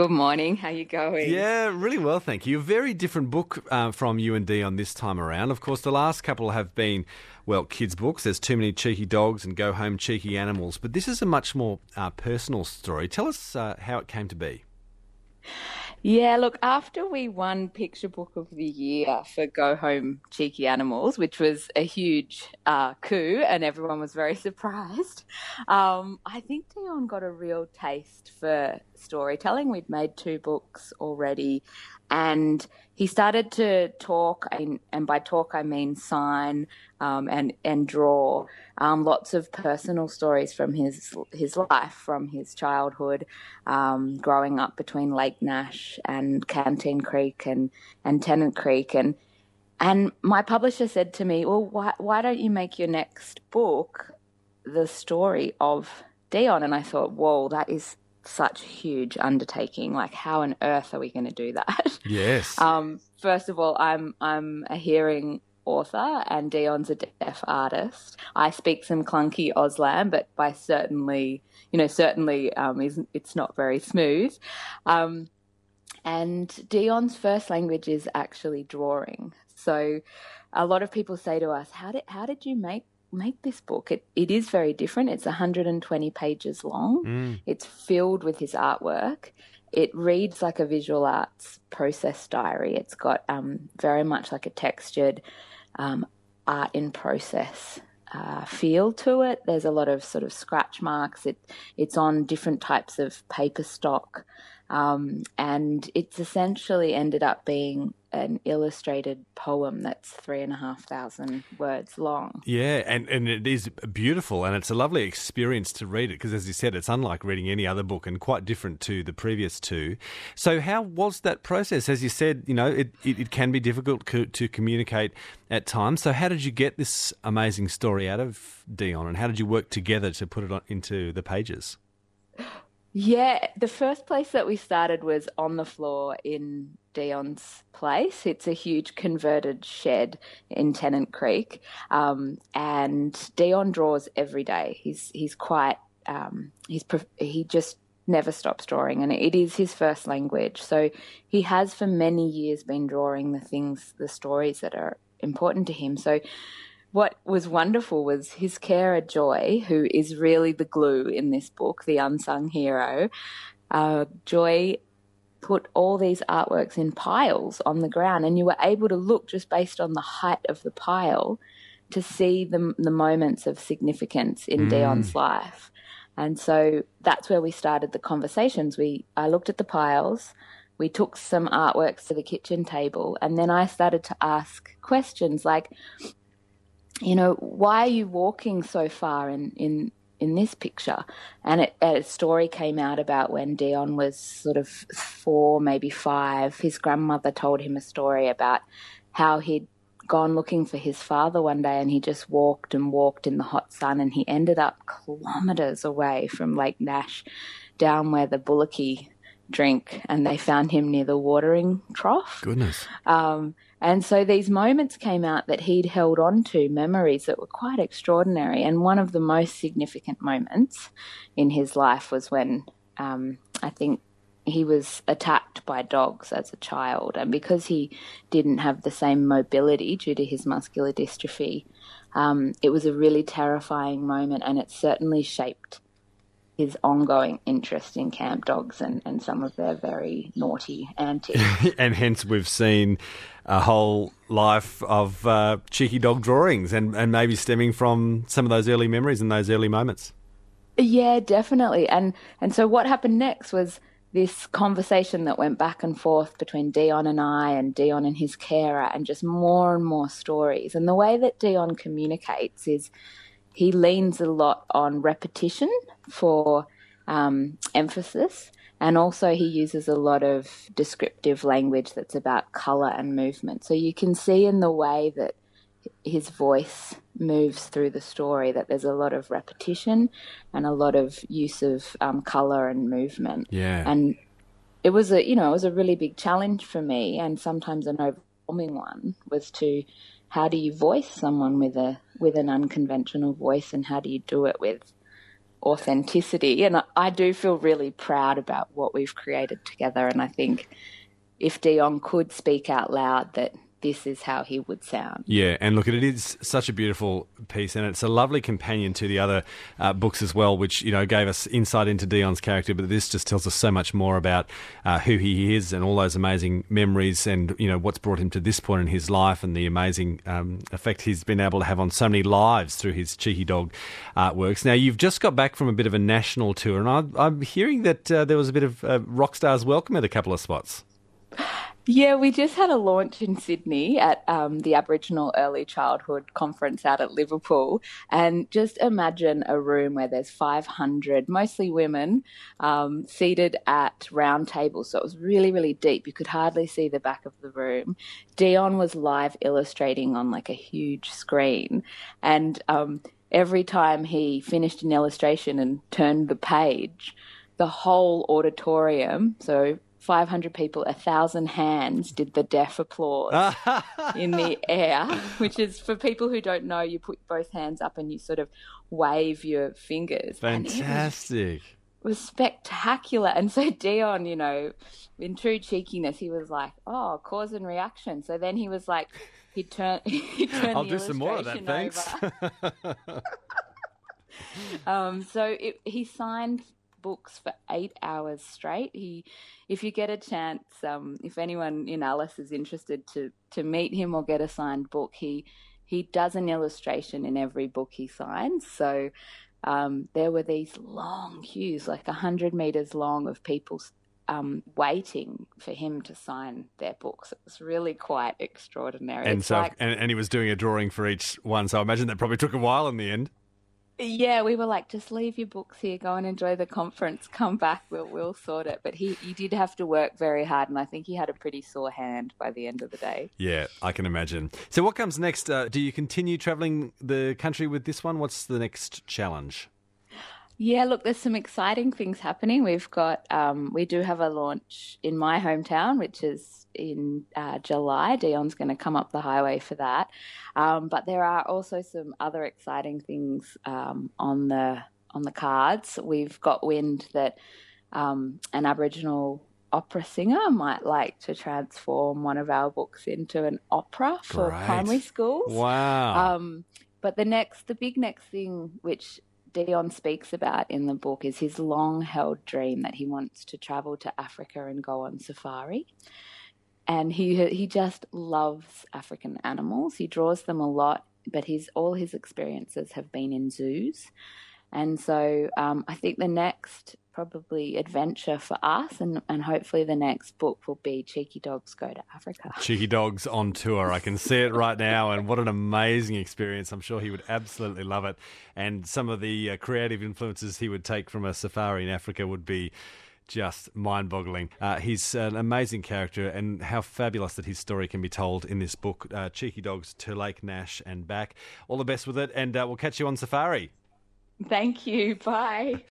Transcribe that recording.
Good morning. How you going? Yeah, really well, thank you. A very different book uh, from you and Dion this time around. Of course, the last couple have been, well, kids' books. There's Too Many Cheeky Dogs and Go Home Cheeky Animals. But this is a much more uh, personal story. Tell us uh, how it came to be. Yeah, look, after we won Picture Book of the Year for Go Home Cheeky Animals, which was a huge uh, coup and everyone was very surprised, um, I think Dion got a real taste for storytelling. We'd made two books already and he started to talk, and, and by talk I mean sign um, and and draw um, lots of personal stories from his his life, from his childhood, um, growing up between Lake Nash and Canteen Creek and and Tennant Creek, and and my publisher said to me, "Well, why why don't you make your next book the story of Dion?" And I thought, "Whoa, that is such huge undertaking. Like, how on earth are we going to do that? Yes. Um, first of all, I'm I'm a hearing author and Dion's a deaf artist. I speak some clunky Auslan, but by certainly, you know, certainly um, is it's not very smooth. Um, and Dion's first language is actually drawing. So a lot of people say to us, "How did how did you make make this book. It, it is very different. It's 120 pages long. Mm. It's filled with his artwork. It reads like a visual arts process diary. It's got um, very much like a textured um, art in process uh, feel to it. There's a lot of sort of scratch marks. It it's on different types of paper stock, um, and it's essentially ended up being an illustrated poem that's three and a half thousand words long. Yeah, and, and it is beautiful, and it's a lovely experience to read it because, as you said, it's unlike reading any other book and quite different to the previous two. So, how was that process? As you said, you know, it, it, it can be difficult co- to communicate at times. So, how did you get this amazing story out of Dion, and how did you work together to put it on, into the pages? Yeah, the first place that we started was on the floor in Dion's place. It's a huge converted shed in Tennant Creek, um, and Dion draws every day. He's he's quite um, he's he just never stops drawing, and it is his first language. So he has for many years been drawing the things, the stories that are important to him. So what was wonderful was his carer Joy, who is really the glue in this book, the unsung hero. Uh, Joy put all these artworks in piles on the ground, and you were able to look just based on the height of the pile to see the, the moments of significance in mm. Dion's life. And so that's where we started the conversations. We I looked at the piles, we took some artworks to the kitchen table, and then I started to ask questions like, you know, why are you walking so far in, in in this picture. And it, a story came out about when Dion was sort of four, maybe five. His grandmother told him a story about how he'd gone looking for his father one day and he just walked and walked in the hot sun and he ended up kilometers away from Lake Nash down where the Bullocky drink and they found him near the watering trough. Goodness. Um, and so these moments came out that he'd held on to, memories that were quite extraordinary. And one of the most significant moments in his life was when um, I think he was attacked by dogs as a child. And because he didn't have the same mobility due to his muscular dystrophy, um, it was a really terrifying moment and it certainly shaped his ongoing interest in camp dogs and, and some of their very naughty antics. and hence we've seen a whole life of uh, cheeky dog drawings and, and maybe stemming from some of those early memories and those early moments. Yeah, definitely. And and so what happened next was this conversation that went back and forth between Dion and I and Dion and his carer and just more and more stories. And the way that Dion communicates is he leans a lot on repetition for um, emphasis. And also, he uses a lot of descriptive language that's about color and movement. So you can see in the way that his voice moves through the story that there's a lot of repetition and a lot of use of um, color and movement. Yeah. And it was a, you know, it was a really big challenge for me and sometimes an overwhelming one was to how do you voice someone with a with an unconventional voice and how do you do it with authenticity. And I do feel really proud about what we've created together. And I think if Dion could speak out loud that this is how he would sound. Yeah, and look, it is such a beautiful piece, and it's a lovely companion to the other uh, books as well, which you know gave us insight into Dion's character. But this just tells us so much more about uh, who he is and all those amazing memories, and you know what's brought him to this point in his life, and the amazing um, effect he's been able to have on so many lives through his Cheeky Dog artworks. Now, you've just got back from a bit of a national tour, and I, am hearing that uh, there was a bit of uh, rock stars welcome at a couple of spots. Yeah, we just had a launch in Sydney at um, the Aboriginal Early Childhood Conference out at Liverpool. And just imagine a room where there's 500, mostly women, um, seated at round tables. So it was really, really deep. You could hardly see the back of the room. Dion was live illustrating on like a huge screen. And um, every time he finished an illustration and turned the page, the whole auditorium, so 500 people, a thousand hands did the deaf applause in the air, which is for people who don't know, you put both hands up and you sort of wave your fingers. Fantastic. It was, spectacular. And so Dion, you know, in true cheekiness, he was like, oh, cause and reaction. So then he was like, he turned, he turned I'll do some more of that, thanks. um, so it, he signed books for eight hours straight. He, if you get a chance, um, if anyone in Alice is interested to to meet him or get a signed book, he he does an illustration in every book he signs. So um, there were these long queues, like a hundred meters long, of people um, waiting for him to sign their books. It was really quite extraordinary. And it's so, like, and, and, he was doing a drawing for each one. So I imagine that probably took a while in the end. Yeah, we were like, just leave your books here, go and enjoy the conference, come back, we'll we'll sort it. But he, he did have to work very hard, and I think he had a pretty sore hand by the end of the day. Yeah, I can imagine. So, what comes next? Uh, do you continue traveling the country with this one? What's the next challenge? Yeah, look, there's some exciting things happening. We've got, um, we do have a launch in my hometown, which is in uh, July. Dion's going to come up the highway for that. Um, but there are also some other exciting things um, on the on the cards. We've got wind that um, an Aboriginal opera singer might like to transform one of our books into an opera for Great. primary schools. Wow. Um, but the next, the big next thing, which Dion speaks about in the book is his long held dream that he wants to travel to Africa and go on safari. And he he just loves African animals. He draws them a lot, but his all his experiences have been in zoos. And so um, I think the next probably adventure for us, and, and hopefully the next book will be Cheeky Dogs Go to Africa. Cheeky Dogs on tour. I can see it right now, and what an amazing experience. I'm sure he would absolutely love it. And some of the uh, creative influences he would take from a safari in Africa would be just mind boggling. Uh, he's an amazing character, and how fabulous that his story can be told in this book, uh, Cheeky Dogs to Lake Nash and back. All the best with it, and uh, we'll catch you on safari. Thank you. Bye.